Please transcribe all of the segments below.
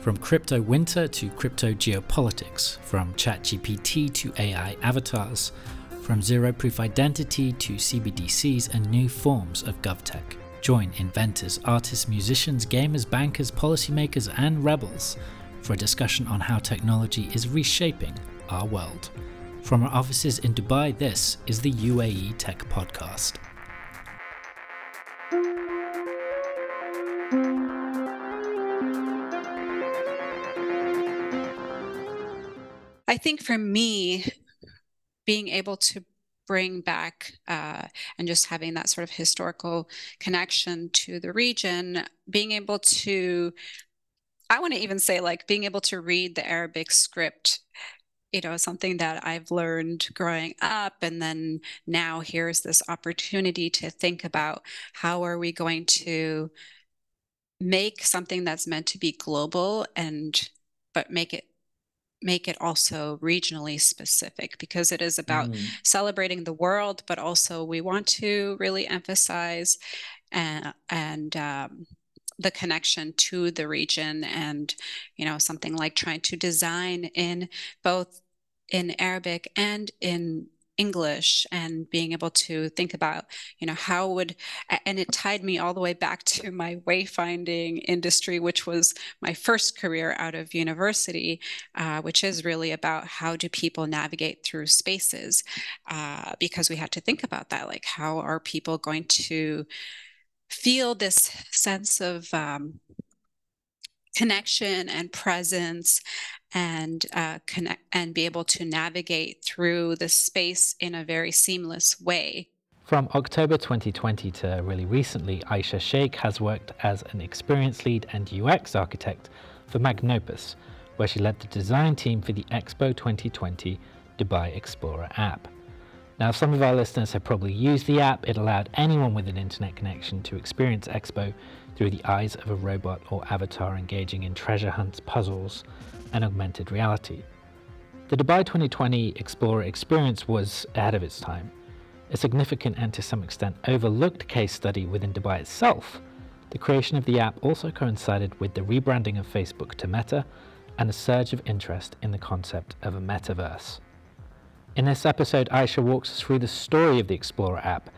From crypto winter to crypto geopolitics, from ChatGPT to AI avatars, from zero proof identity to CBDCs and new forms of GovTech. Join inventors, artists, musicians, gamers, bankers, policymakers, and rebels for a discussion on how technology is reshaping our world. From our offices in Dubai, this is the UAE Tech Podcast. Think for me, being able to bring back uh, and just having that sort of historical connection to the region, being able to, I want to even say, like being able to read the Arabic script you know something that i've learned growing up. And then now here's this opportunity to think about how are we going to make something that's meant to be global and but make it make it also regionally specific because it is about mm. celebrating the world, but also we want to really emphasize and, and um, the connection to the region and you know something like trying to design in both in Arabic and in English and being able to think about, you know, how would, and it tied me all the way back to my wayfinding industry, which was my first career out of university, uh, which is really about how do people navigate through spaces, uh, because we had to think about that, like how are people going to feel this sense of um, connection and presence and uh, connect and be able to navigate through the space in a very seamless way. From October 2020 to really recently, Aisha Sheikh has worked as an experience lead and UX architect for Magnopus, where she led the design team for the Expo 2020 Dubai Xplorer app. Now, some of our listeners have probably used the app. It allowed anyone with an internet connection to experience Expo through the eyes of a robot or avatar engaging in treasure hunts, puzzles, and augmented reality. The Dubai 2020 Xplorer experience was ahead of its time. A significant and to some extent overlooked case study within Dubai itself, the creation of the app also coincided with the rebranding of Facebook to Meta and a surge of interest in the concept of a metaverse. In this episode, Aisha walks us through the story of the Xplorer app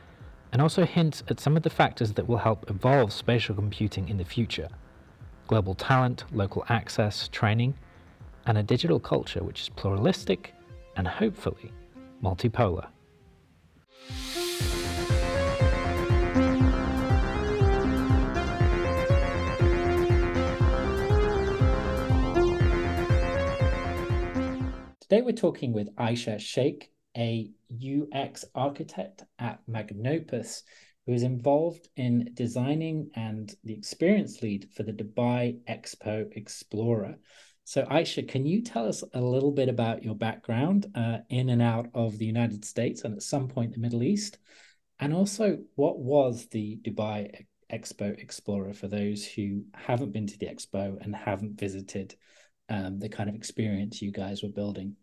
and also hints at some of the factors that will help evolve spatial computing in the future global talent, local access, training, and a digital culture which is pluralistic and hopefully multipolar. Today we're talking with Aisha Sheikh, a UX architect at Magnopus, who is involved in designing and the experience lead for the Dubai Expo Xplorer. So, Aisha, can you tell us a little bit about your background uh, in and out of the United States and at some point the Middle East? And also, what was the Dubai Expo Xplorer for those who haven't been to the expo and haven't visited um, the kind of experience you guys were building?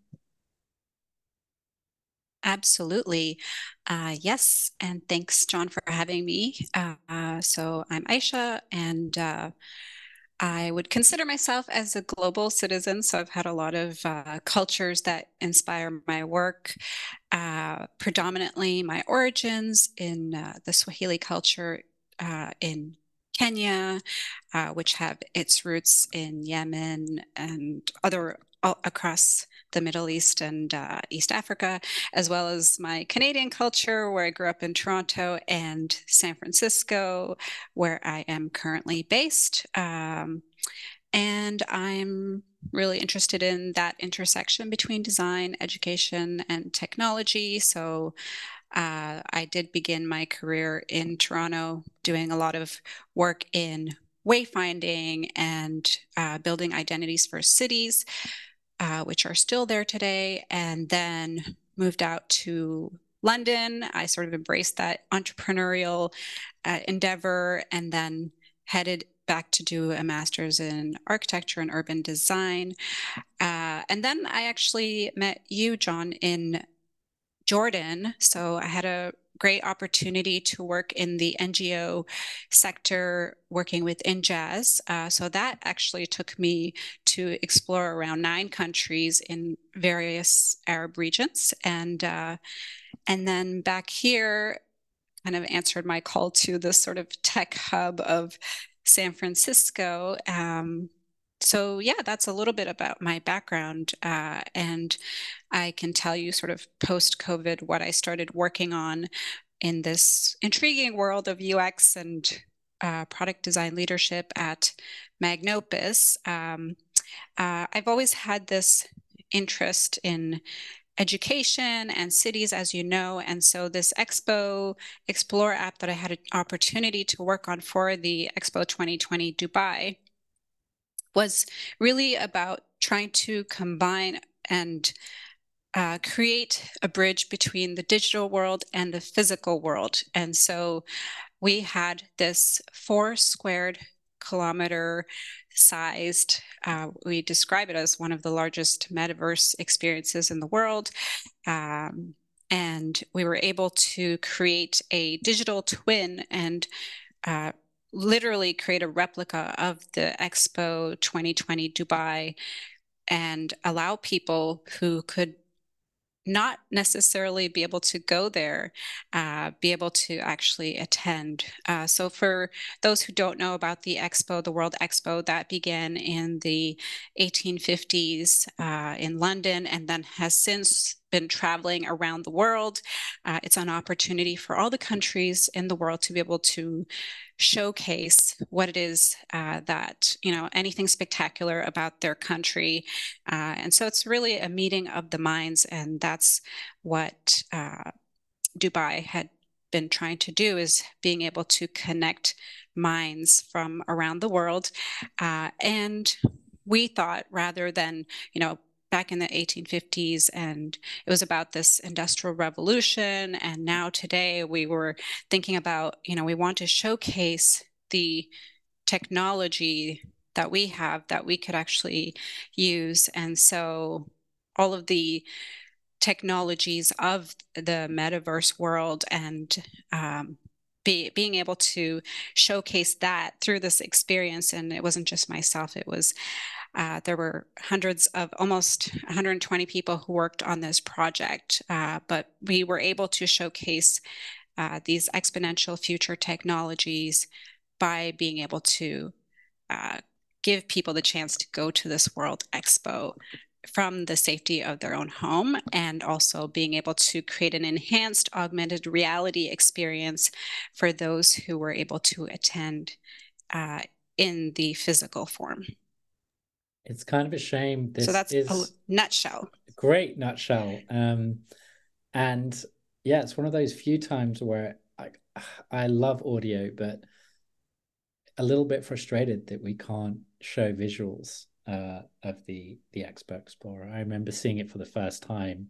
Absolutely. Uh, yes. And thanks, John, for having me. Uh, so I'm Aisha, and uh, I would consider myself as a global citizen. So I've had a lot of uh, cultures that inspire my work. Uh, predominantly, my origins in uh, the Swahili culture uh, in Kenya, uh, which have its roots in Yemen and other across the Middle East and uh, East Africa, as well as my Canadian culture, where I grew up in Toronto and San Francisco, where I am currently based. Um, and I'm really interested in that intersection between design, education, and technology. So uh, I did begin my career in Toronto doing a lot of work in wayfinding and uh, building identities for cities uh, which are still there today, and then moved out to London. I sort of embraced that entrepreneurial uh, endeavor and then headed back to do a master's in architecture and urban design. Uh, and then I actually met you, John, in Jordan. So I had a great opportunity to work in the NGO sector, working with INJAZ. Uh, so that actually took me to explore around nine countries in various Arab regions, and uh, and then back here, kind of answered my call to this sort of tech hub of San Francisco. Um, so yeah, that's a little bit about my background, uh, and I can tell you sort of post COVID what I started working on in this intriguing world of UX and uh, product design leadership at Magnopus. Um, uh, I've always had this interest in education and cities, as you know. And so this Expo Explore app that I had an opportunity to work on for the Expo 2020 Dubai was really about trying to combine and uh, create a bridge between the digital world and the physical world. And so we had this four squared kilometer sized, uh, we describe it as one of the largest metaverse experiences in the world. Um, and we were able to create a digital twin and uh, literally create a replica of the Expo 2020 Dubai and allow people who could not necessarily be able to go there, uh, be able to actually attend. Uh, so, for those who don't know about the expo, the World Expo, that began in the 1850s uh, in London and then has since been traveling around the world. Uh, it's an opportunity for all the countries in the world to be able to showcase what it is uh, that, you know, anything spectacular about their country. Uh, and so it's really a meeting of the minds. And that's what uh, Dubai had been trying to do is being able to connect minds from around the world. Uh, and we thought rather than, you know, back in the 1850s and it was about this industrial revolution and now today we were thinking about you know we want to showcase the technology that we have that we could actually use. And so all of the technologies of the metaverse world and um, be, being able to showcase that through this experience and it wasn't just myself it was uh, there were hundreds of almost 120 people who worked on this project, uh, but we were able to showcase uh, these exponential future technologies by being able to uh, give people the chance to go to this World Expo from the safety of their own home and also being able to create an enhanced augmented reality experience for those who were able to attend uh, in the physical form. It's kind of a shame. This so that's is a nutshell. Great nutshell. Um, and yeah, it's one of those few times where I I love audio, but a little bit frustrated that we can't show visuals uh, of the the Expo Xplorer. I remember seeing it for the first time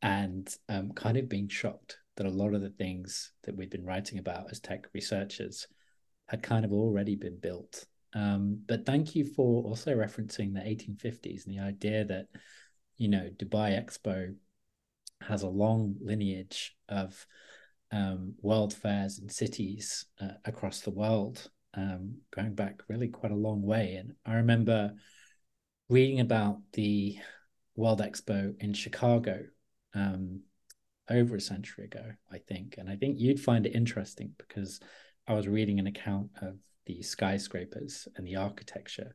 and um, kind of being shocked that a lot of the things that we've been writing about as tech researchers had kind of already been built um, but thank you for also referencing the 1850s and the idea that, you know, Dubai Expo has a long lineage of um, world fairs and cities uh, across the world, um, going back really quite a long way. And I remember reading about the World Expo in Chicago um, over a century ago, I think. And I think you'd find it interesting because I was reading an account of the skyscrapers and the architecture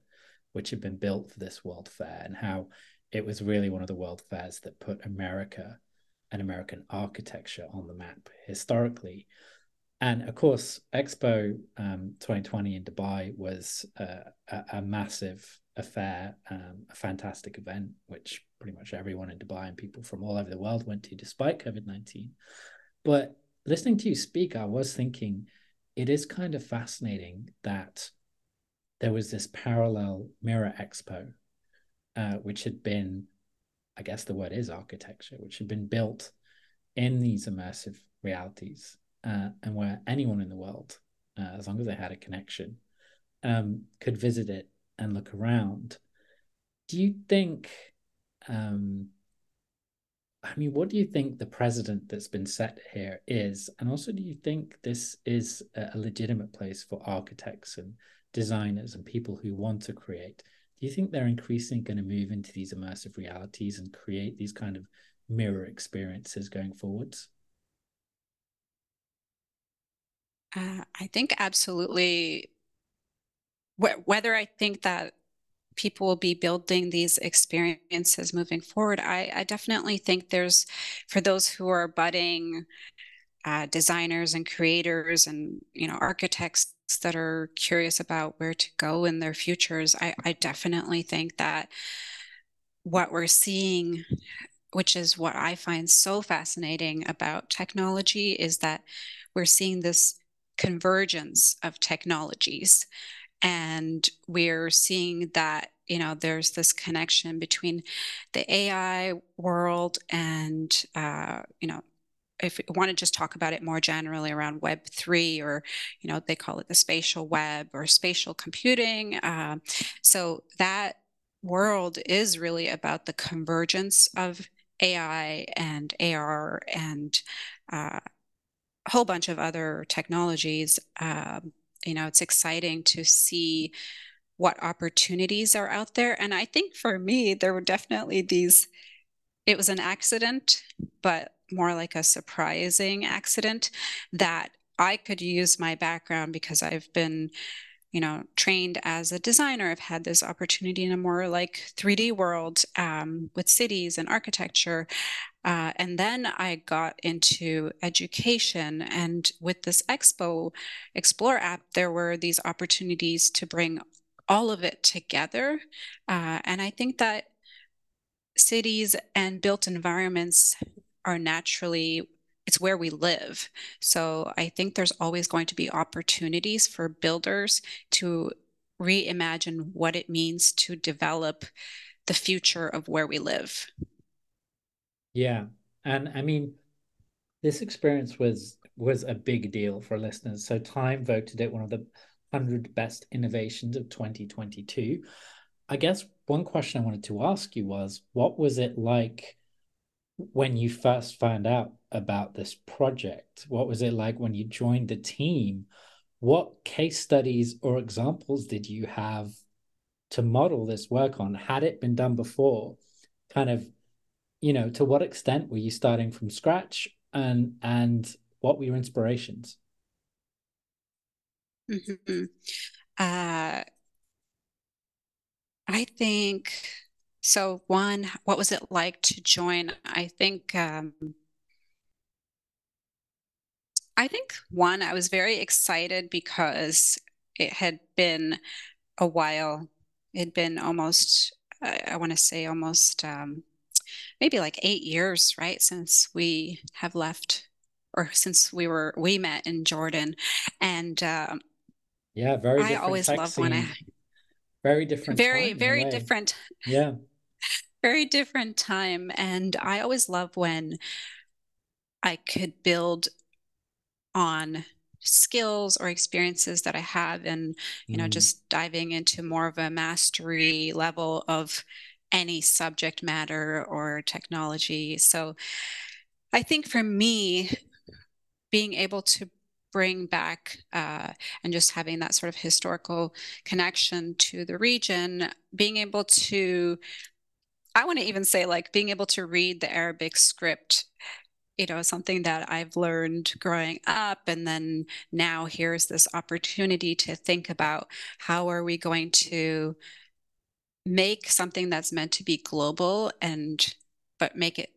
which had been built for this World Fair and how it was really one of the World Fairs that put America and American architecture on the map historically. And of course, Expo um, 2020 in Dubai was uh, a, a, massive affair, um, a fantastic event, which pretty much everyone in Dubai and people from all over the world went to despite COVID 19. But listening to you speak, I was thinking, it is kind of fascinating that there was this parallel mirror expo, uh, which had been, I guess the word is architecture, which had been built in these immersive realities, uh, and where anyone in the world, uh, as long as they had a connection, um, could visit it and look around. Do you think um, I mean, what do you think the precedent that's been set here is? And also, do you think this is a legitimate place for architects and designers and people who want to create? Do you think they're increasingly going to move into these immersive realities and create these kind of mirror experiences going forwards? Uh, I think absolutely. Whether I think that people will be building these experiences moving forward. I, I definitely think there's, for those who are budding uh, designers and creators and you know architects that are curious about where to go in their futures, I, I definitely think that what we're seeing, which is what I find so fascinating about technology, is that we're seeing this convergence of technologies and we're seeing that you know there's this connection between the ai world and uh, you know if you want to just talk about it more generally around web 3 or you know they call it the spatial web or spatial computing uh, so that world is really about the convergence of ai and ar and uh, a whole bunch of other technologies um, you know, it's exciting to see what opportunities are out there. And I think for me, there were definitely these, it was an accident, but more like a surprising accident that I could use my background because I've been, you know, trained as a designer. I've had this opportunity in a more like 3D world um, with cities and architecture. Uh, and then I got into education. And with this Expo Explore app, there were these opportunities to bring all of it together. Uh, and I think that cities and built environments are naturally it's where we live. So I think there's always going to be opportunities for builders to reimagine what it means to develop the future of where we live. Yeah. And I mean, this experience was was a big deal for listeners. So Time voted it one of the 100 best innovations of 2022. I guess one question I wanted to ask you was what was it like when you first found out about this project? What was it like when you joined the team? What case studies or examples did you have to model this work on? Had it been done before? Kind of you know, to what extent were you starting from scratch and and what were your inspirations? Mm-hmm. Uh, I think so. One, what was it like to join? I think um, I think one, I was very excited because it had been a while. It'd been almost, I, I want to say almost um, maybe like eight years, right, since we have left or since we were we met in Jordan, and um, yeah, very. I always love when I very different. Very very different. Yeah. Very different time, and I always love when I could build on skills or experiences that I have and you know mm. just diving into more of a mastery level of any subject matter or technology. So I think for me, being able to bring back uh, and just having that sort of historical connection to the region, being able to, I want to even say, like being able to read the Arabic script you know something that i've learned growing up and then now here's this opportunity to think about how are we going to make something that's meant to be global and but make it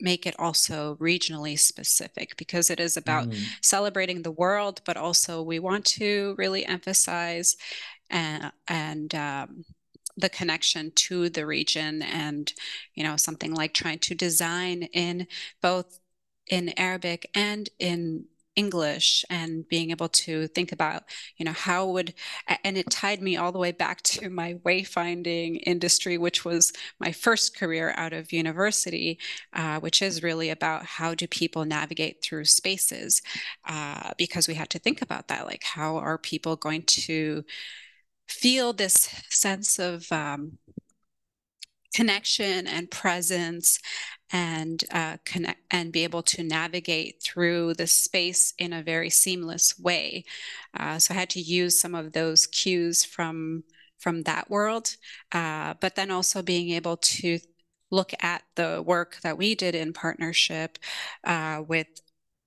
make it also regionally specific because it is about mm. celebrating the world but also we want to really emphasize and and um, the connection to the region and you know something like trying to design in both in arabic and in English and being able to think about, you know, how would, and it tied me all the way back to my wayfinding industry, which was my first career out of university, uh, which is really about how do people navigate through spaces, uh, because we had to think about that, like how are people going to feel this sense of um, connection and presence and uh, connect and be able to navigate through the space in a very seamless way. Uh, so I had to use some of those cues from from that world, uh, but then also being able to look at the work that we did in partnership uh, with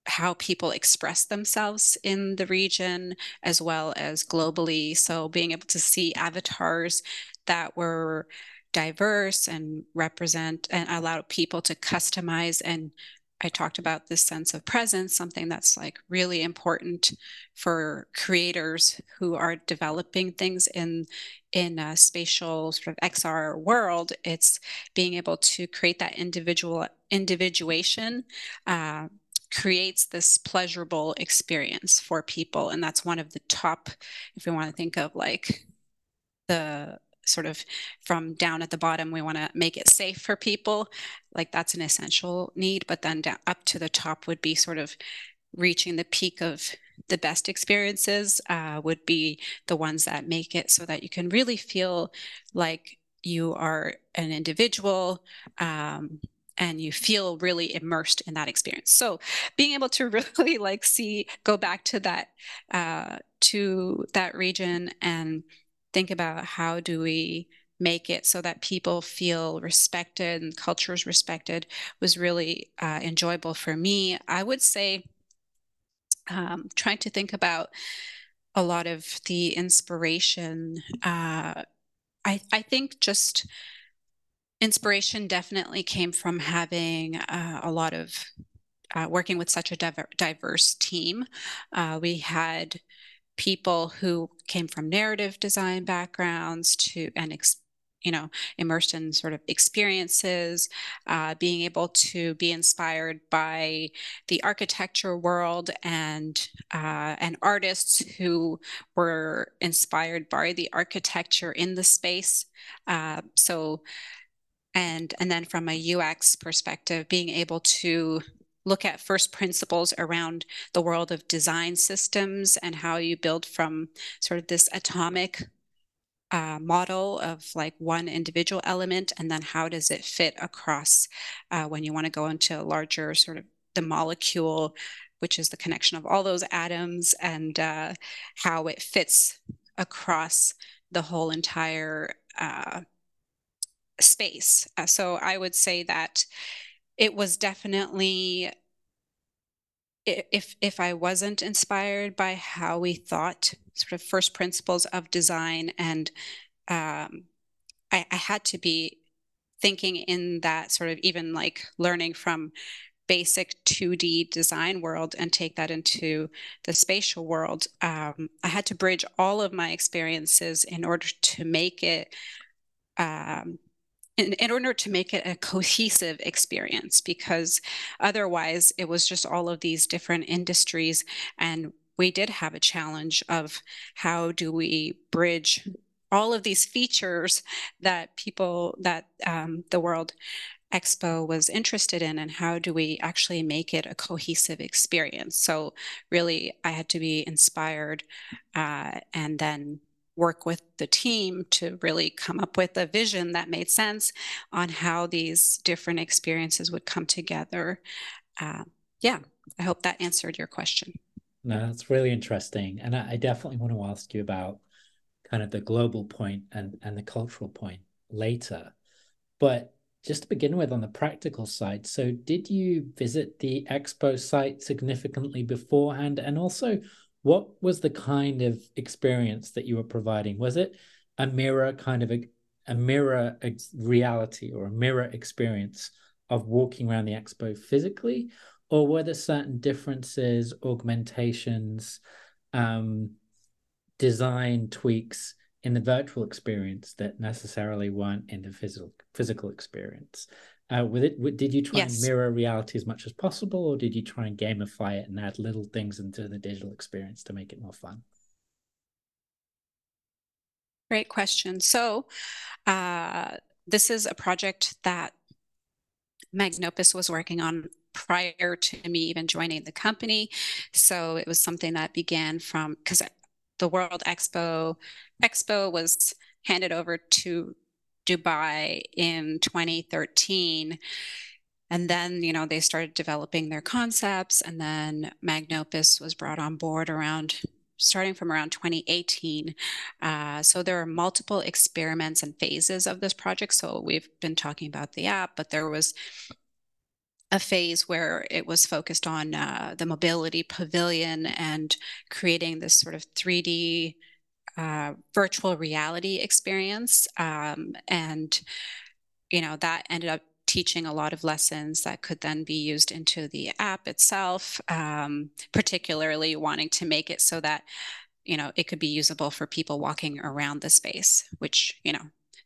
how people express themselves in the region as well as globally. So being able to see avatars that were diverse and represent and allow people to customize and I talked about this sense of presence, something that's like really important for creators who are developing things in in a spatial sort of XR world. It's being able to create that individual individuation. Uh, creates this pleasurable experience for people and that's one of the top if we want to think of like the sort of from down at the bottom, we want to make it safe for people. Like that's an essential need. But then down, up to the top would be sort of reaching the peak of the best experiences uh, would be the ones that make it so that you can really feel like you are an individual um, and you feel really immersed in that experience so being able to really like see go back to that uh, to that region and think about how do we make it so that people feel respected and cultures respected was really uh, enjoyable for me. I would say um, trying to think about a lot of the inspiration. Uh, I, I think just inspiration definitely came from having uh, a lot of uh, working with such a diver diverse team. Uh, we had people who came from narrative design backgrounds to and you know immersed in sort of experiences uh, being able to be inspired by the architecture world and uh, and artists who were inspired by the architecture in the space. Uh, so and and then from a ux perspective being able to look at first principles around the world of design systems and how you build from sort of this atomic uh, model of like one individual element and then how does it fit across uh, when you want to go into larger sort of the molecule which is the connection of all those atoms and uh, how it fits across the whole entire uh, space. Uh, so i would say that it was definitely if if I wasn't inspired by how we thought sort of first principles of design and um, I, I had to be thinking in that sort of even like learning from basic 2D design world and take that into the spatial world. Um, I had to bridge all of my experiences in order to make it um, in, in order to make it a cohesive experience because otherwise it was just all of these different industries and we did have a challenge of how do we bridge all of these features that people that um, the world expo was interested in and how do we actually make it a cohesive experience? So really i had to be inspired uh, and then work with the team to really come up with a vision that made sense on how these different experiences would come together. Uh, yeah, I hope that answered your question. No, that's really interesting. And I, I definitely want to ask you about kind of the global point and, and the cultural point later. But just to begin with, on the practical side, so did you visit the expo site significantly beforehand? And also, what was the kind of experience that you were providing? Was it a mirror kind of a, a mirror reality or a mirror experience of walking around the expo physically? Or were there certain differences, augmentations, um, design tweaks in the virtual experience that necessarily weren't in the physical physical experience? Uh, with it, did you try yes. and mirror reality as much as possible, or did you try and gamify it and add little things into the digital experience to make it more fun? Great question. So, uh, this is a project that Magnopus was working on prior to me even joining the company. So it was something that began from because the World Expo Expo was handed over to Dubai in 2013. and then you know they started developing their concepts and then magnopus was brought on board around starting from around 2018 uh, so there are multiple experiments and phases of this project so we've been talking about the app but there was a phase where it was focused on uh, the mobility pavilion and creating this sort of 3d uh, virtual reality experience um, and you know that ended up teaching a lot of lessons that could then be used into the app itself, um, particularly wanting to make it so that, you know, it could be usable for people walking around the space, which, you know,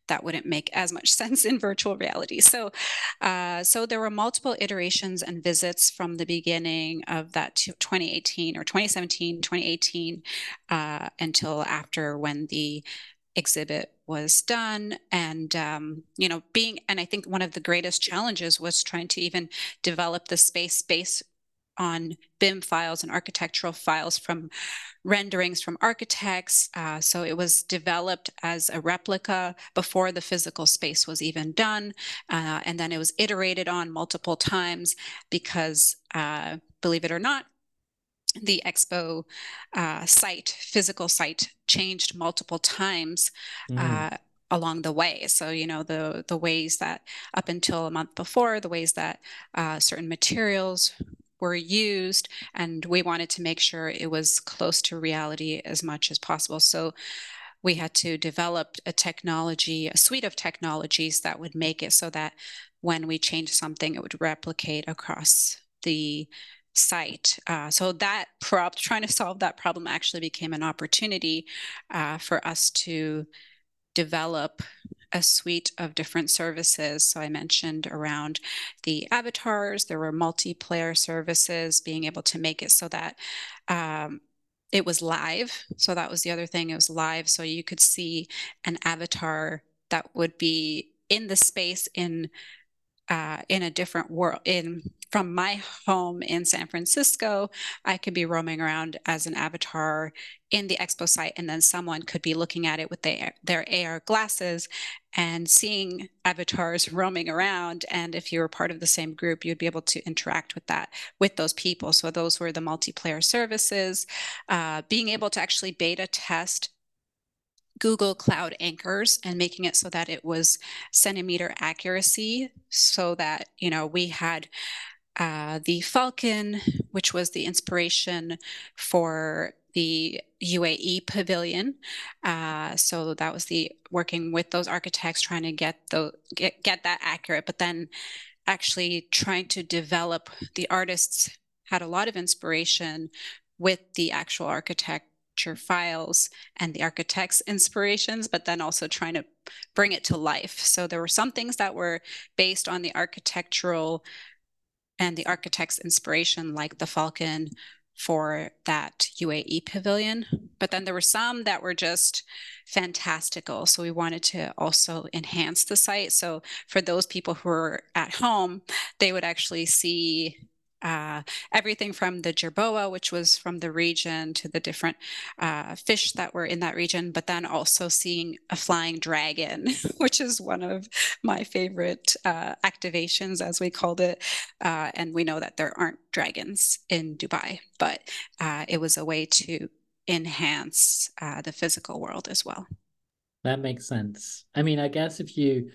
that wouldn't make as much sense in virtual reality. So, uh, so there were multiple iterations and visits from the beginning of that 2018 or 2017, 2018, uh, until after when the exhibit was done and um, you know being and i think one of the greatest challenges was trying to even develop the space based on bim files and architectural files from renderings from architects uh, so it was developed as a replica before the physical space was even done uh, and then it was iterated on multiple times because uh, believe it or not the expo uh, site, physical site, changed multiple times mm. uh, along the way. So you know the the ways that up until a month before, the ways that uh, certain materials were used, and we wanted to make sure it was close to reality as much as possible. So we had to develop a technology, a suite of technologies that would make it so that when we change something, it would replicate across the site. Uh, so that prob trying to solve that problem actually became an opportunity uh, for us to develop a suite of different services. So I mentioned around the avatars, there were multiplayer services, being able to make it so that um, it was live. So that was the other thing, it was live. So you could see an avatar that would be in the space in uh, in a different world in from my home in San Francisco, I could be roaming around as an avatar in the expo site, and then someone could be looking at it with their, their AR glasses and seeing avatars roaming around. And if you were part of the same group, you'd be able to interact with that with those people. So those were the multiplayer services. Uh, being able to actually beta test Google Cloud Anchors and making it so that it was centimeter accuracy so that, you know, we had uh, the Falcon, which was the inspiration for the UAE pavilion. Uh, so that was the working with those architects, trying to get the get, get that accurate, but then actually trying to develop the artists had a lot of inspiration with the actual architecture files and the architect's inspirations, but then also trying to bring it to life. So there were some things that were based on the architectural and the architect's inspiration, like the Falcon for that UAE pavilion. But then there were some that were just fantastical. So we wanted to also enhance the site. So for those people who are at home, they would actually see uh, everything from the jerboa, which was from the region, to the different uh, fish that were in that region, but then also seeing a flying dragon, which is one of my favorite uh, activations, as we called it. Uh, and we know that there aren't dragons in Dubai, but uh, it was a way to enhance uh, the physical world as well. That makes sense. I mean, I guess if you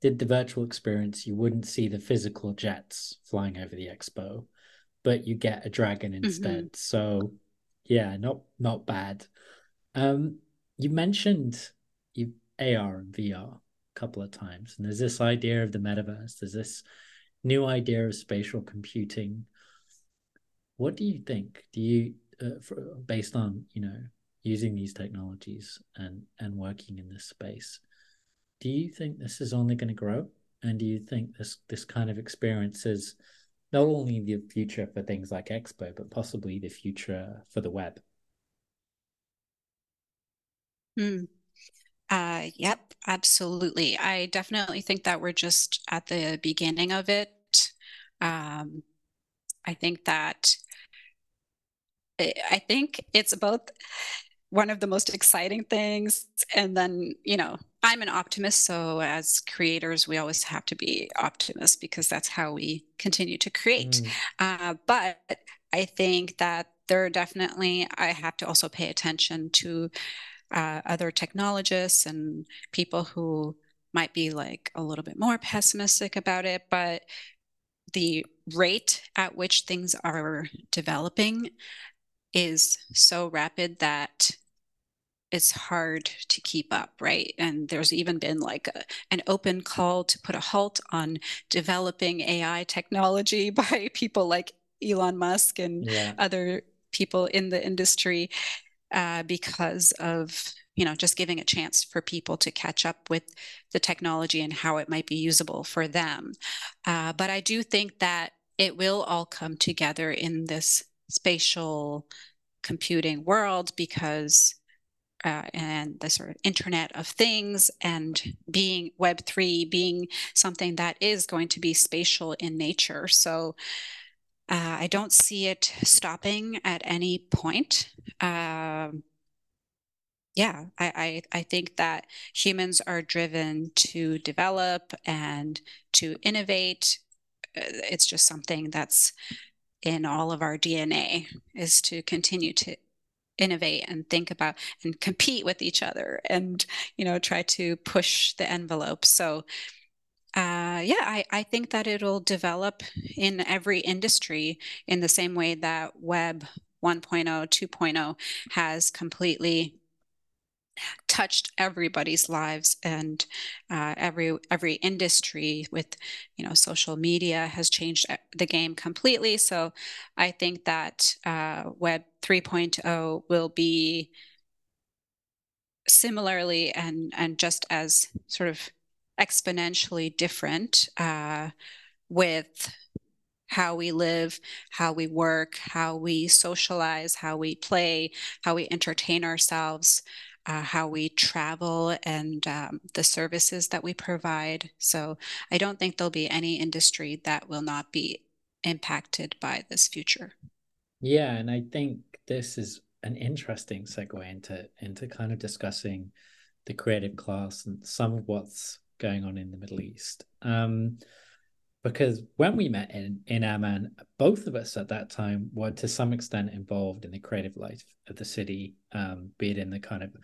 did the virtual experience, you wouldn't see the physical jets flying over the expo but you get a dragon instead. Mm-hmm. So yeah, not not bad. Um, you mentioned you AR and VR a couple of times, and there's this idea of the metaverse. There's this new idea of spatial computing. What do you think? Do you, uh, for, based on you know using these technologies and and working in this space, do you think this is only going to grow? And do you think this this kind of experience is not only the future for things like Expo, but possibly the future for the web. Hmm. Uh, yep, absolutely. I definitely think that we're just at the beginning of it. Um, I think that I think it's both one of the most exciting things and then, you know, I'm an optimist, so as creators, we always have to be optimists because that's how we continue to create. Mm. Uh, but I think that there are definitely, I have to also pay attention to uh, other technologists and people who might be like a little bit more pessimistic about it. But the rate at which things are developing is so rapid that it's hard to keep up, right? And there's even been like a, an open call to put a halt on developing AI technology by people like Elon Musk and yeah. other people in the industry uh, because of you know just giving a chance for people to catch up with the technology and how it might be usable for them. Uh, but I do think that it will all come together in this spatial computing world because uh, and the sort of internet of things and being web3 being something that is going to be spatial in nature. So uh, i don't see it stopping at any point. Uh, yeah I, I i think that humans are driven to develop and to innovate. Uh, it's just something that's in all of our dna is to continue to innovate and think about and compete with each other and you know try to push the envelope. So uh, yeah I, I think that it'll develop in every industry in the same way that web 1.0 2.0 has completely touched everybody's lives and uh, every every industry with you know social media has changed uh, the game completely. So i think that uh, web 3.0 will be similarly and and just as sort of exponentially different uh, with how we live, how we work, how we socialize, how we play, how we entertain ourselves uh, how we travel and um, the services that we provide. So I don't think there'll be any industry that will not be impacted by this future. Yeah, and I think this is an interesting segue into into kind of discussing the creative class and some of what's going on in the Middle East. Um, because when we met in in Amman, both of us at that time were to some extent involved in the creative life of the city, um, be it in the kind of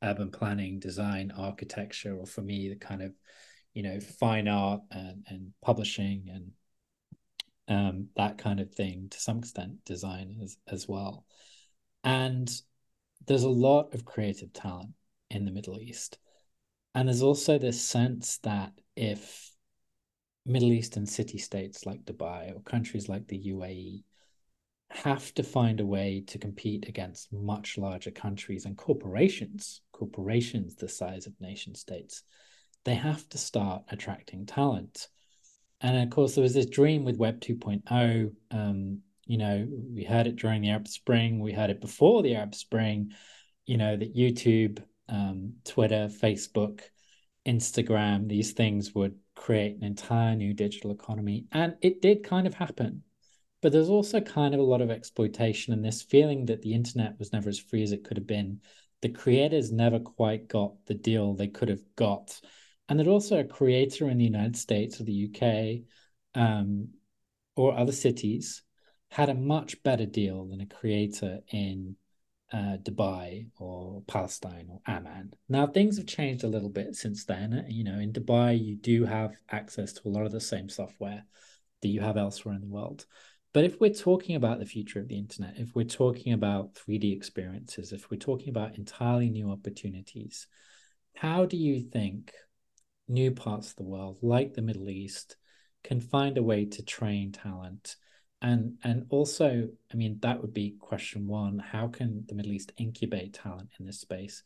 urban planning, design, architecture, or for me, the kind of you know fine art and, and publishing and um, that kind of thing to some extent, design as as well. And there's a lot of creative talent in the Middle East, and there's also this sense that if Middle Eastern city states like Dubai or countries like the UAE have to find a way to compete against much larger countries and corporations, corporations the size of nation states. They have to start attracting talent. And of course, there was this dream with Web 2.0. Um, you know, we heard it during the Arab Spring, we heard it before the Arab Spring, you know, that YouTube, um, Twitter, Facebook, Instagram, these things would create an entire new digital economy. And it did kind of happen. But there's also kind of a lot of exploitation and this feeling that the internet was never as free as it could have been. The creators never quite got the deal they could have got. And that also a creator in the United States or the UK um, or other cities had a much better deal than a creator in uh, Dubai or Palestine or Amman. Now things have changed a little bit since then. You know, in Dubai you do have access to a lot of the same software that you have elsewhere in the world. But if we're talking about the future of the internet, if we're talking about 3D experiences, if we're talking about entirely new opportunities, how do you think new parts of the world, like the Middle East, can find a way to train talent. And and also i mean that would be question one how can the middle east incubate talent in this space?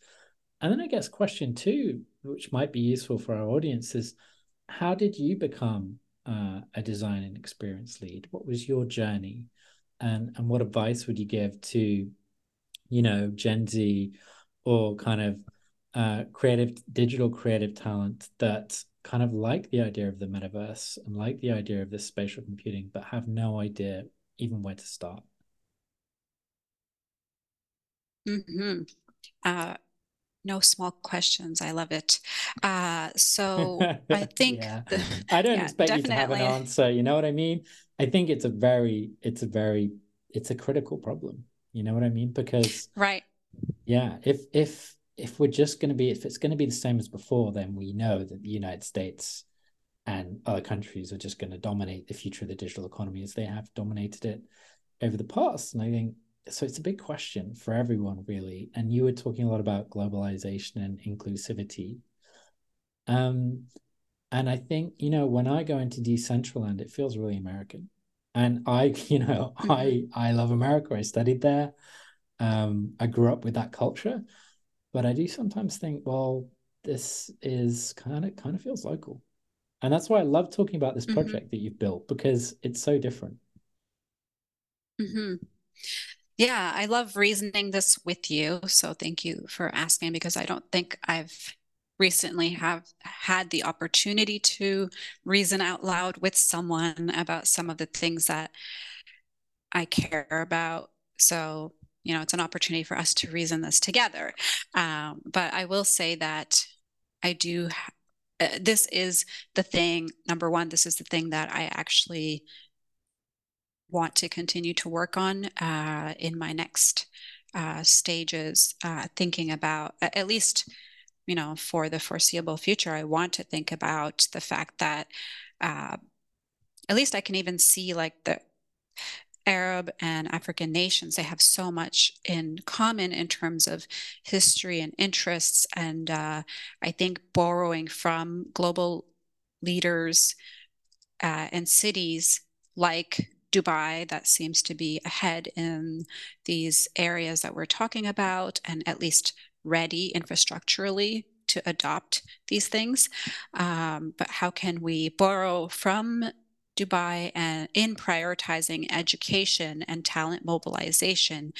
And then i guess question two which might be useful for our audience is how did you become uh, a design and experience lead? What was your journey? And and what advice would you give to you know gen z or kind of uh, creative digital creative talent that kind of like the idea of the metaverse and like the idea of this spatial computing, but have no idea even where to start. Mm-hmm. Uh, no small questions. I love it. Uh, so I think yeah. I don't yeah, expect you to have an answer. You know what I mean? I think it's a very, it's a very, it's a critical problem. You know what I mean? Because Right. yeah, if if if we're just going to be, if it's going to be the same as before, then we know that the United States and other countries are just going to dominate the future of the digital economy as they have dominated it over the past. And I think so. It's a big question for everyone, really. And you were talking a lot about globalization and inclusivity. Um, and I think you know when I go into Decentraland, it feels really American. And I, you know. I I love America. I studied there. Um, I grew up with that culture, but I do sometimes think, well, this is kind of kind of feels local. And that's why I love talking about this Mhm. project that you've built because it's so different. hmm Yeah, I love reasoning this with you. So thank you for asking because I don't think I've recently have had the opportunity to reason out loud with someone about some of the things that I care about. So, you know, it's an opportunity for us to reason this together. Um, but I will say that I do, uh, this is the thing, number one, this is the thing that I actually want to continue to work on uh, in my next uh, stages, uh, thinking about at least, you know, for the foreseeable future, I want to think about the fact that uh, at least I can even see like the Arab and African nations, they have so much in common in terms of history and interests. And uh, I think borrowing from global leaders uh, and cities like Dubai, that seems to be ahead in these areas that we're talking about, and at least ready infrastructurally to adopt these things. Um, but how can we borrow from Dubai and in prioritizing education and talent mobilization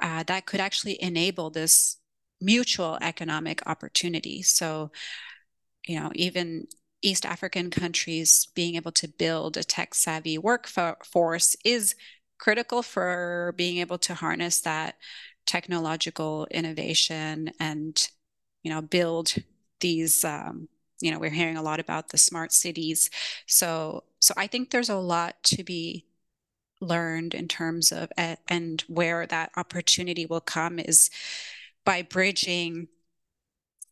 uh, that could actually enable this mutual economic opportunity. So, you know, even East African countries being able to build a tech savvy workforce is critical for being able to harness that technological innovation and, you know, build these um, you know we're hearing a lot about the smart cities. So so i think there's a lot to be learned in terms of and where that opportunity will come is by bridging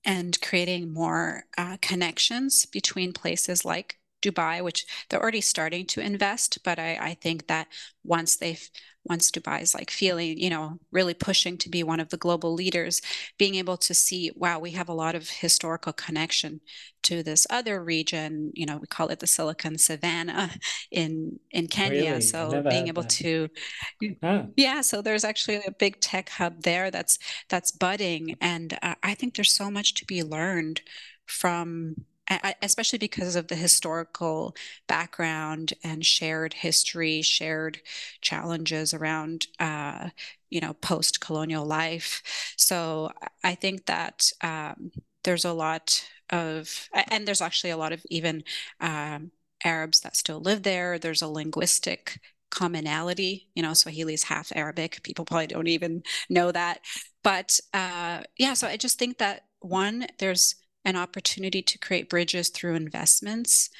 and creating more uh, connections between places like Dubai, which they're already starting to invest. But I, I think that once they've once Dubai is like feeling, you know, really pushing to be one of the global leaders, being able to see, wow, we have a lot of historical connection to this other region. You know, we call it the Silicon Savannah in in Kenya. Really? So being able that. to, Ah, yeah, so there's actually a big tech hub there that's that's budding, and uh, I think there's so much to be learned from. Especially because of the historical background and shared history, shared challenges around, uh, you know, post-colonial life. So I think that um, there's a lot of, and there's actually a lot of even um, Arabs that still live there. There's a linguistic commonality. You know, Swahili is half Arabic. People probably don't even know that. But uh, yeah, so I just think that one, there's an opportunity to create bridges through investments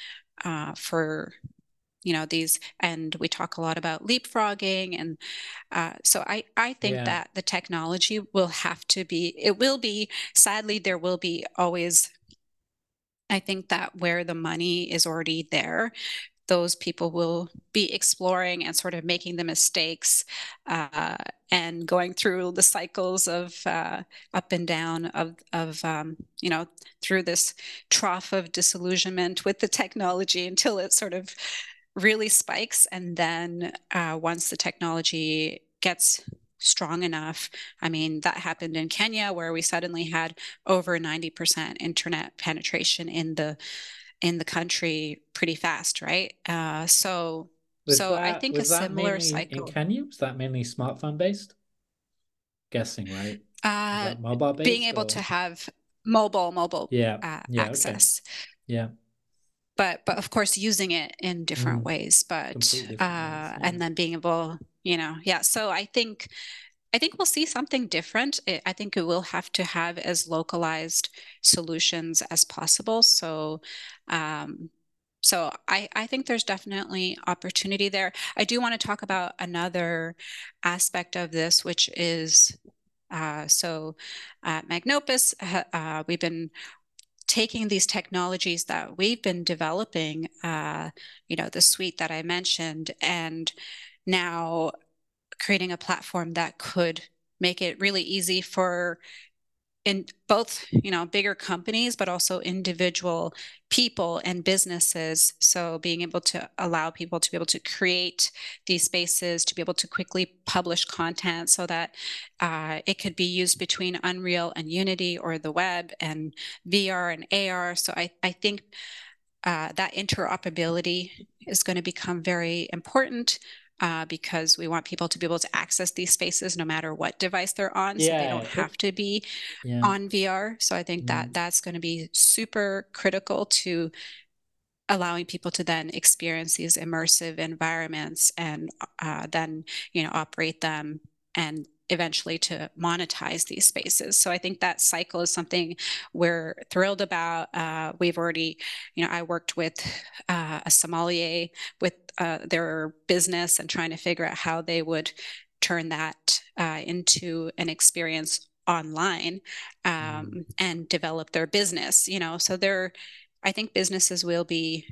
uh, for you know these and we talk a lot about leapfrogging and uh, so I, I think Yeah. that the technology will have to be it will be sadly there will be always i think that where the money is already there those people will be exploring and sort of making the mistakes uh, and going through the cycles of uh, up and down of, of um, you know, through this trough of disillusionment with the technology until it sort of really spikes. And then uh, once the technology gets strong enough, I mean, that happened in Kenya where we suddenly had over 90% internet penetration in the in the country pretty fast, right? Uh, so Was so I think a similar mainly in cycle. Kenya? Was that mainly smartphone based? Guessing, right? Uh, that mobile being able or to have mobile mobile yeah, uh, yeah, okay. access, Yeah, but but of course using it in different Mm, ways. But different ways, uh, yeah. and then being able, you know, yeah. So I think I think we'll see something different. I think it will have to have as localized solutions as possible. So, um, so I, I think there's definitely opportunity there. I do want to talk about another aspect of this, which is uh, so at Magnopus, uh, we've been taking these technologies that we've been developing, uh, you know, the suite that I mentioned, and now creating a platform that could make it really easy for in both you know bigger companies but also individual people and businesses. So being able to allow people to be able to create these spaces to be able to quickly publish content so that uh, it could be used between unreal and unity or the web and vr and ar so i, I think uh, that interoperability is going to become very important uh, because we want people to be able to access these spaces no matter what device they're on yeah, so they don't have to be yeah. on vr so i think that mm-hmm. that's going to be super critical to allowing people to then experience these immersive environments and uh, then you know operate them and eventually to monetize these spaces. So I think that cycle is something we're thrilled about. Uh, we've already, you know, I worked with uh, a sommelier with uh, their business and trying to figure out how they would turn that uh, into an experience online um, mm. and develop their business. You know, so there, I think businesses will be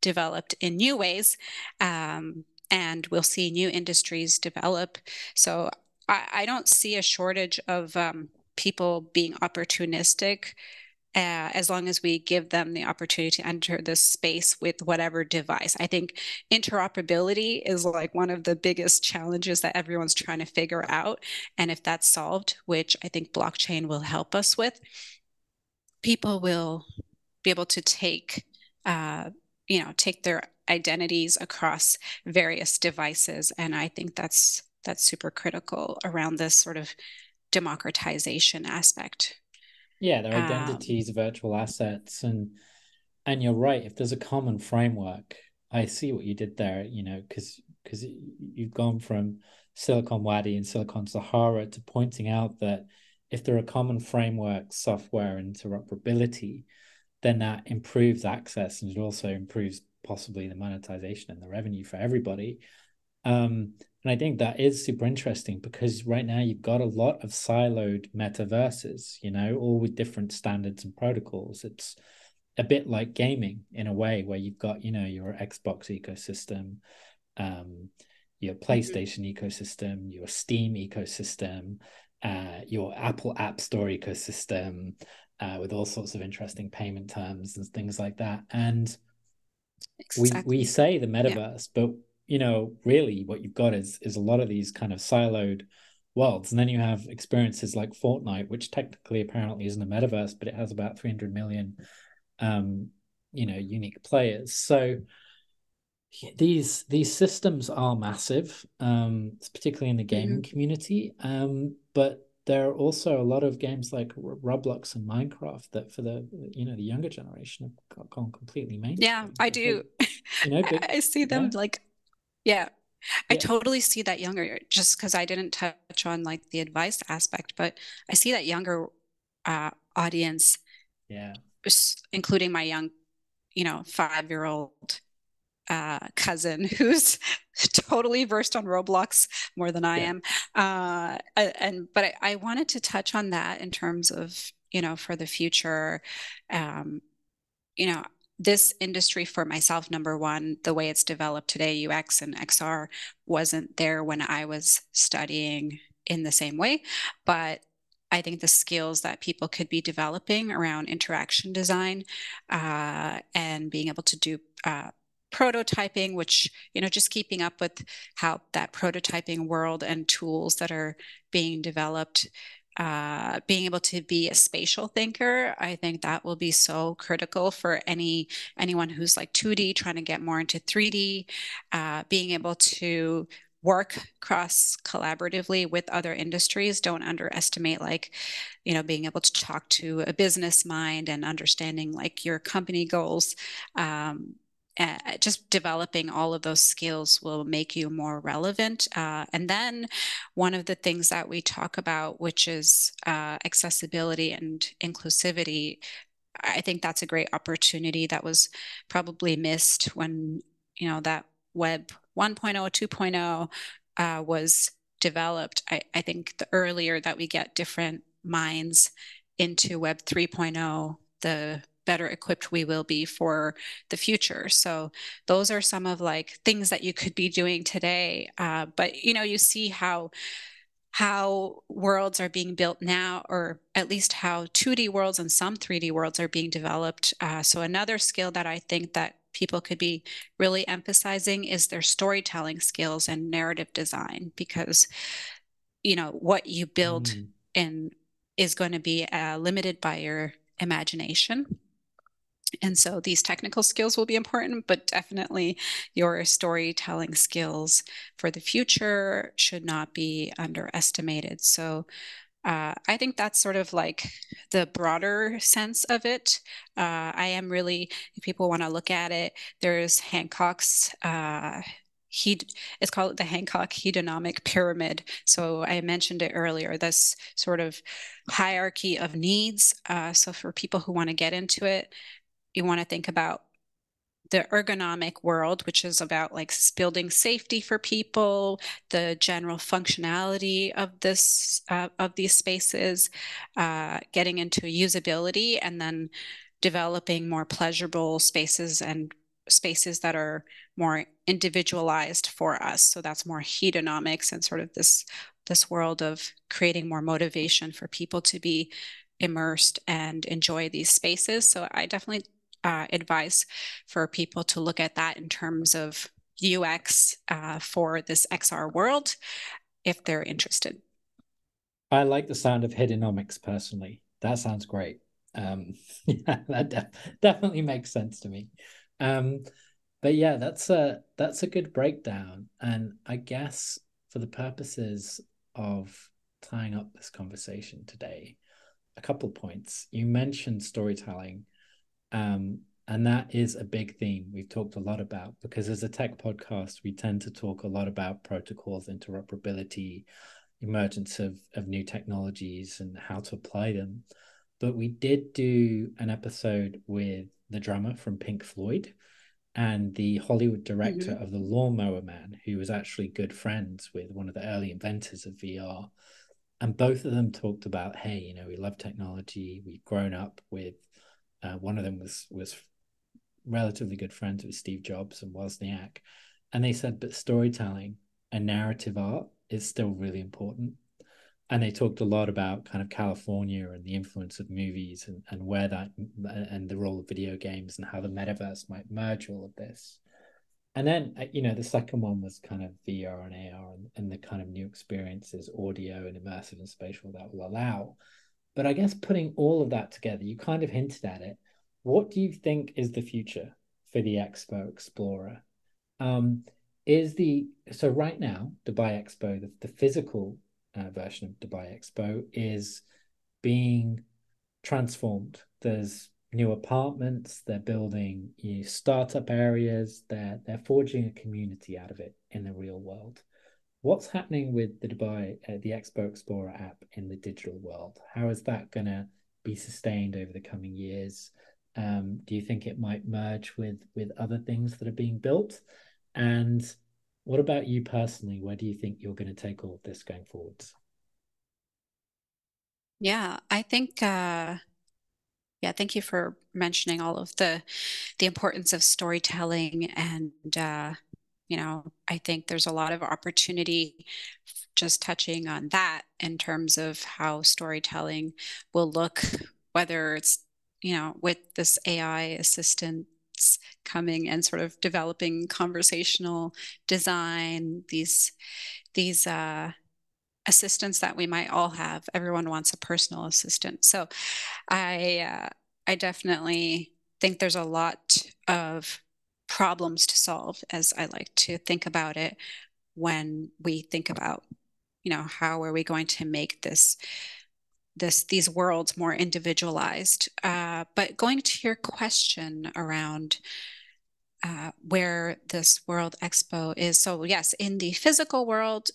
developed in new ways. Um, and we'll see new industries develop. So I, I don't see a shortage of um, people being opportunistic uh, as long as we give them the opportunity to enter this space with whatever device. I think interoperability is like one of the biggest challenges that everyone's trying to figure out. And if that's solved, which I think blockchain will help us with, people will be able to take, uh, you know, take their identities across various devices. And I think that's that's super critical around this sort of democratization aspect. Yeah, their um, identities, um, virtual assets, and and you're right. If there's a common framework, I see what you did there. You know, because because you've gone from Silicon Wadi and Silicon Sahara to pointing out that if there are common frameworks, software, interoperability, then that improves access and it also improves possibly the monetization and the revenue for everybody. Um, and I think that is super interesting because right now you've got a lot of siloed metaverses, you know, all with different standards and protocols. It's a bit like gaming in a way where you've got, you know, your Xbox ecosystem, um, your mm-hmm. PlayStation mm-hmm. ecosystem, your Steam ecosystem, uh, your Apple App Store ecosystem, uh, with all sorts of interesting payment terms and things like that. And exactly. we we say the metaverse, yeah. but you know, really what you've got is is a lot of these kind of siloed worlds. And then you have experiences like Fortnite, which technically apparently isn't a metaverse, but it has about 300 million um, you know, unique players. So these these systems are massive, um, particularly in the gaming mm-hmm. community. Um, but there are also a lot of games like Roblox and Minecraft that for the you know the younger generation have gone completely mainstream. Yeah, I do. You know, but, I see them yeah. like yeah. I totally see that younger just because I didn't touch on like the advice aspect, but I see that younger uh, audience. Yeah. Including my young, you know, five year old uh, cousin who's totally versed on Roblox more than I yeah. am. Uh, and but I, I, wanted to touch on that in terms of you know for the future. Um, you know, this industry for myself, number one, the way it's developed today, UX and XR wasn't there when I was studying in the same way. But I think the skills that people could be developing around interaction design uh, and being able to do uh, prototyping, which, you know, just keeping up with how that prototyping world and tools that are being developed uh, being able to be a spatial thinker i think that will be so critical for any anyone who's like 2d trying to get more into 3d uh, being able to work cross collaboratively with other industries. Don't underestimate like you know being able to talk to a business mind and understanding like your company goals um, uh, just developing all of those skills will make you more relevant. Uh, and then one of the things that we talk about, which is uh, accessibility and inclusivity, I think that's a great opportunity that was probably missed when, you know, that web 1.0, 2.0 uh, was developed. I, I think the earlier that we get different minds into web 3.0, the better equipped we will be for the future. So those are some of like things that you could be doing today. Uh, but you know, you see how how worlds are being built now, or at least how 2D worlds and some 3D worlds are being developed. Uh, so another skill that I think that people could be really emphasizing is their storytelling skills and narrative design because you know what you build mm. in is going to be uh, limited by your imagination and so these technical skills will be important, but definitely your storytelling skills for the future should not be underestimated. So uh, I think that's sort of like the broader sense of it. Uh, I am really, if people want to look at it, there's Hancock's. Uh, he it's called the Hancock hedonomic pyramid. So I mentioned it earlier. This sort of hierarchy of needs. Uh, so for people who want to get into it, you want to think about the ergonomic world, which is about like building safety for people, the general functionality of this uh, of these spaces, uh, getting into usability, and then developing more pleasurable spaces and spaces that are more individualized for us. So that's more hedonomics and sort of this this world of creating more motivation for people to be immersed and enjoy these spaces. So I definitely uh, advice for people to look at that in terms of UX uh, for this XR world if they're interested. I like the sound of hedonomics personally. That sounds great. Um, yeah, that def- definitely makes sense to me. Um, but yeah, that's a that's a good breakdown. And I guess for the purposes of tying up this conversation today, a couple points. You mentioned storytelling um, and that is a big theme we've talked a lot about because as a tech podcast, we tend to talk a lot about protocols, interoperability, emergence of, of new technologies and how to apply them. But we did do an episode with the drummer from Pink Floyd and the Hollywood director mm-hmm. of The Lawnmower Man, who was actually good friends with one of the early inventors of VR. And both of them talked about, hey, you know, we love technology. We've grown up with uh, one of them was was relatively good friends with Steve Jobs and Wozniak, and they said, but storytelling and narrative art is still really important. And they talked a lot about kind of California and the influence of movies and, and where that and the role of video games and how the metaverse might merge all of this. And then, uh, you know, the second one was kind of VR and AR and, and the kind of new experiences, audio and immersive and spatial that will allow. But I guess putting all of that together, you kind of hinted at it. What do you think is the future for the Expo Xplorer? Um, is the so right now Dubai Expo, the, the physical uh, version of Dubai Expo, is being transformed. There's new apartments. They're building new startup areas. They're they're forging a community out of it in the real world. What's happening with the Dubai, uh, the Expo Xplorer app in the digital world? How is that going to be sustained over the coming years? Um, do you think it might merge with with other things that are being built? And what about you personally? Where do you think you're going to take all of this going forwards? Yeah, I think uh, yeah, thank you for mentioning all of the the importance of storytelling and uh, you know, I think there's a lot of opportunity just touching on that in terms of how storytelling will look, whether it's, you know, with this AI assistance coming and sort of developing conversational design, these, these, uh, assistants that we might all have. Everyone wants a personal assistant. So I, uh, I definitely think there's a lot of problems to solve as I like to think about it when we think about you know how are we going to make this this these worlds more individualized uh, but going to your question around uh, where this World Expo is. So, yes, in the physical world,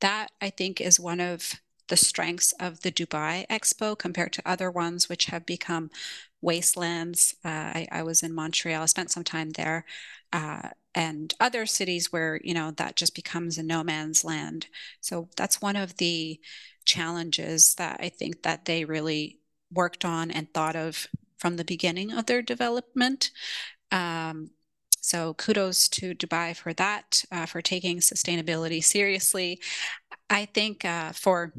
that I think is one of the strengths of the Dubai Expo compared to other ones which have become wastelands. Uh, I, I, was in Montreal, I spent some time there, uh, and other cities where you know that just becomes a no man's land. So that's one of the challenges that I think that they really worked on and thought of from the beginning of their development. Um, so kudos to Dubai for that, uh, for taking sustainability seriously. I think uh, for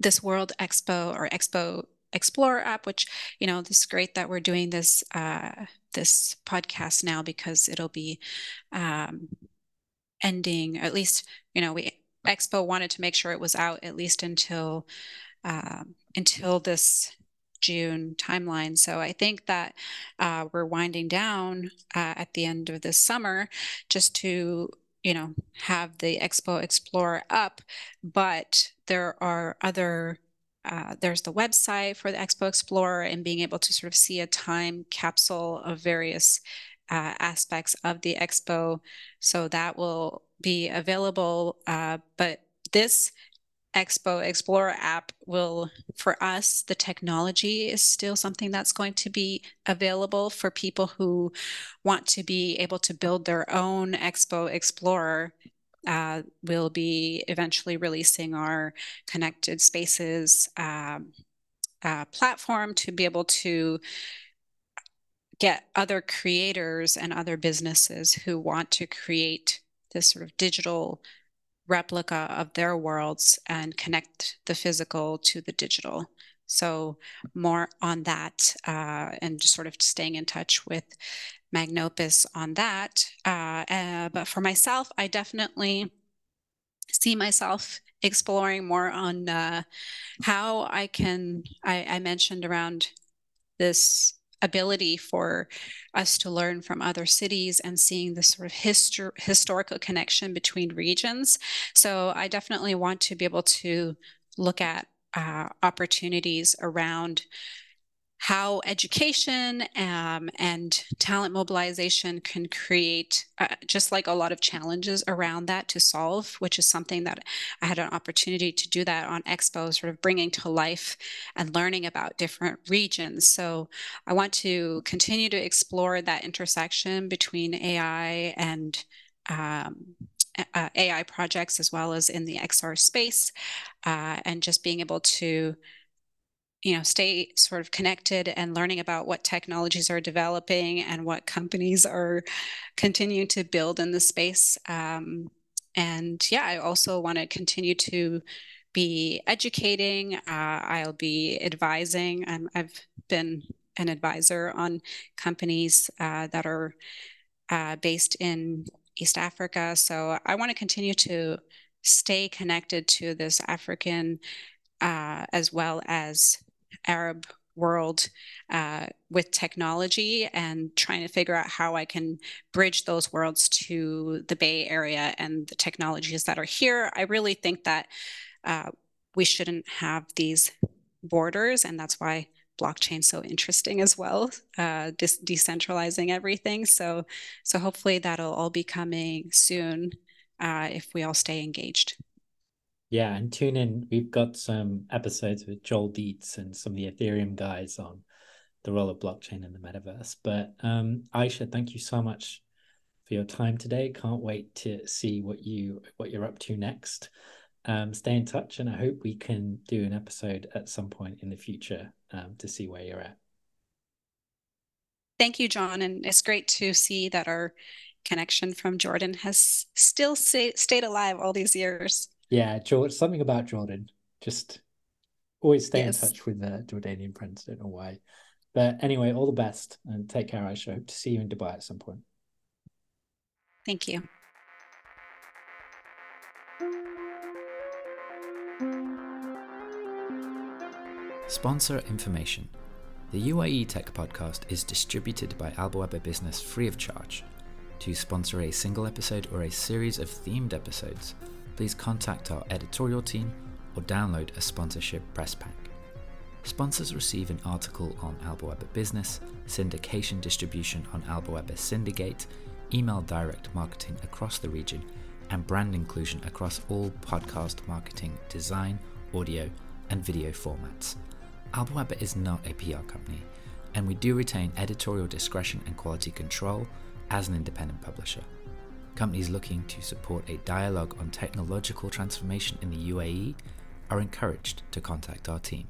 this World Expo or Expo Xplorer app, which you know, this is great that we're doing this uh, this podcast now because it'll be um, ending at least. You know, we Expo wanted to make sure it was out at least until um, until this June timeline. So I think that uh, we're winding down uh, at the end of this summer just to you know have the Expo Xplorer up, but there are other. Uh, there's the website for the Expo Xplorer and being able to sort of see a time capsule of various uh, aspects of the expo. So that will be available. Uh, but this Expo Xplorer app will, for us, the technology is still something that's going to be available for people who want to be able to build their own Expo Xplorer. Uh, we'll be eventually releasing our connected spaces um, uh, platform to be able to get other creators and other businesses who want to create this sort of digital replica of their worlds and connect the physical to the digital. So more on that uh, and just sort of staying in touch with Magnopus on that. Uh, uh, but for myself, I definitely see myself exploring more on uh, how I can, I, I mentioned around this ability for us to learn from other cities and seeing the sort of histor- historical connection between regions. So I definitely want to be able to look at uh, opportunities around how education um, and talent mobilization can create uh, just like a lot of challenges around that to solve, which is something that I had an opportunity to do that on Expo, sort of bringing to life and learning about different regions. So I want to continue to explore that intersection between AI and um, uh, AI projects as well as in the XR space, uh, and just being able to you know stay sort of connected and learning about what technologies are developing and what companies are continuing to build in the space um, and yeah i also want to continue to be educating uh, i'll be advising i've been an advisor on companies uh, that are uh, based in east africa so i want to continue to stay connected to this african uh, as well as Arab world uh, with technology and trying to figure out how I can bridge those worlds to the Bay Area and the technologies that are here. I really think that uh, we shouldn't have these borders, and that's why blockchain so interesting as well, uh, decentralizing everything. So, so hopefully that'll all be coming soon uh, if we all stay engaged. Yeah, and tune in. We've got some episodes with Joel Dietz and some of the Ethereum guys on the role of blockchain in the metaverse. But um, Aisha, thank you so much for your time today. Can't wait to see what you what you're up to next. Um, stay in touch, and I hope we can do an episode at some point in the future um, to see where you're at. Thank you, John, and it's great to see that our connection from Jordan has still stay, stayed alive all these years. Yeah, George, something about Jordan. Just always stay yes. in touch with the Jordanian friends. Don't know why. But anyway, all the best and take care, Aisha. Hope to see you in Dubai at some point. Thank you. Sponsor information. The UAE Tech Podcast is distributed by Albawaba Business free of charge. To sponsor a single episode or a series of themed episodes, please contact our editorial team or download a sponsorship press pack. Sponsors receive an article on Albawaba Business, syndication distribution on Albawaba Syndicate, email direct marketing across the region, and brand inclusion across all podcast marketing, design, audio, and video formats. Albawaba is not a PR company, and we do retain editorial discretion and quality control as an independent publisher. Companies looking to support a dialogue on technological transformation in the UAE are encouraged to contact our team.